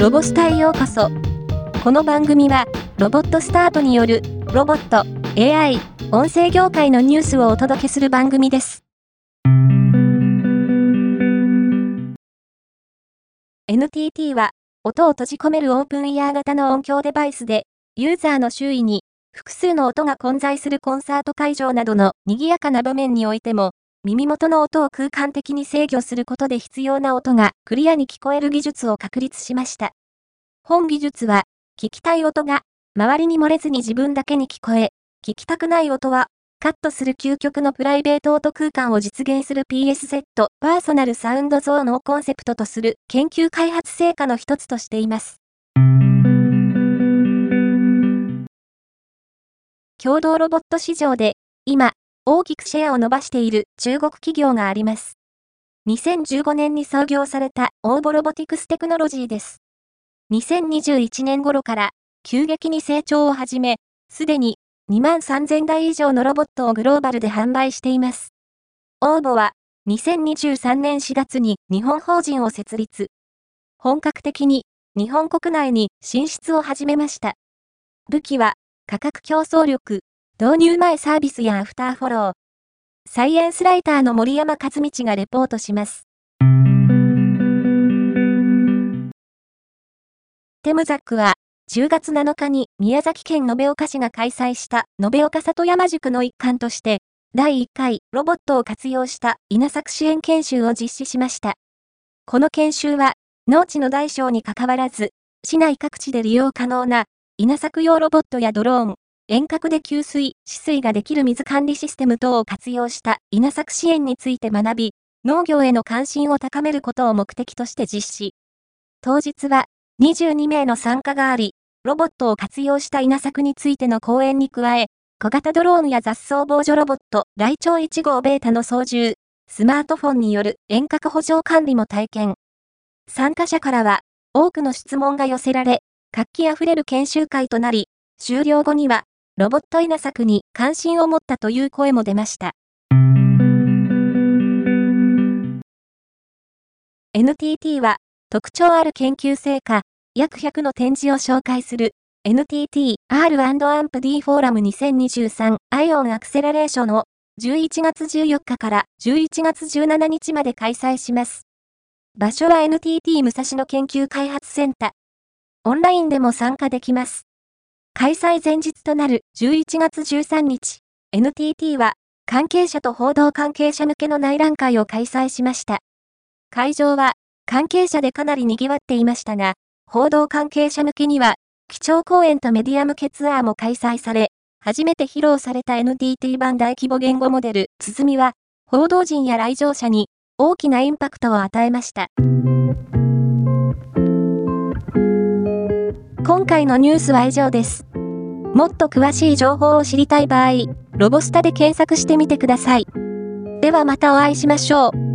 ロボスタへようこそ。この番組は、ロボットスタートによる、ロボット、AI、音声業界のニュースをお届けする番組です。NTT は、音を閉じ込めるオープンイヤー型の音響デバイスで、ユーザーの周囲に複数の音が混在するコンサート会場などの賑やかな場面においても、耳元の音を空間的に制御することで必要な音がクリアに聞こえる技術を確立しました。本技術は、聞きたい音が周りに漏れずに自分だけに聞こえ、聞きたくない音はカットする究極のプライベート音空間を実現する PSZ パーソナルサウンドゾーンをコンセプトとする研究開発成果の一つとしています。共同ロボット市場で今大きくシェアを伸ばしている中国企業があります。2015年に創業されたオーボロボティクステクノロジーです。2021年頃から急激に成長を始め、すでに2万3000台以上のロボットをグローバルで販売しています。応募は2023年4月に日本法人を設立。本格的に日本国内に進出を始めました。武器は価格競争力、導入前サービスやアフターフォロー。サイエンスライターの森山和道がレポートします。テムザックは、10月7日に宮崎県延岡市が開催した延岡里山塾の一環として、第1回ロボットを活用した稲作支援研修を実施しました。この研修は、農地の大小に関わらず、市内各地で利用可能な稲作用ロボットやドローン、遠隔で給水、止水ができる水管理システム等を活用した稲作支援について学び、農業への関心を高めることを目的として実施。当日は22名の参加があり、ロボットを活用した稲作についての講演に加え、小型ドローンや雑草防除ロボット、ライチョウ1号ベータの操縦、スマートフォンによる遠隔補助管理も体験。参加者からは、多くの質問が寄せられ、活気あふれる研修会となり、終了後には、ロボット稲作に関心を持ったという声も出ました。NTT は特徴ある研究成果約100の展示を紹介する NTT R&AMP-D フォーラム2023アイオンアクセラレーションを11月14日から11月17日まで開催します。場所は NTT 武蔵野研究開発センター。オンラインでも参加できます。開催前日となる11月13日、NTT は関係者と報道関係者向けの内覧会を開催しました。会場は関係者でかなり賑わっていましたが、報道関係者向けには基調講演とメディア向けツアーも開催され、初めて披露された NTT 版大規模言語モデル、つづみは、報道陣や来場者に大きなインパクトを与えました。今回のニュースは以上です。もっと詳しい情報を知りたい場合、ロボスタで検索してみてください。ではまたお会いしましょう。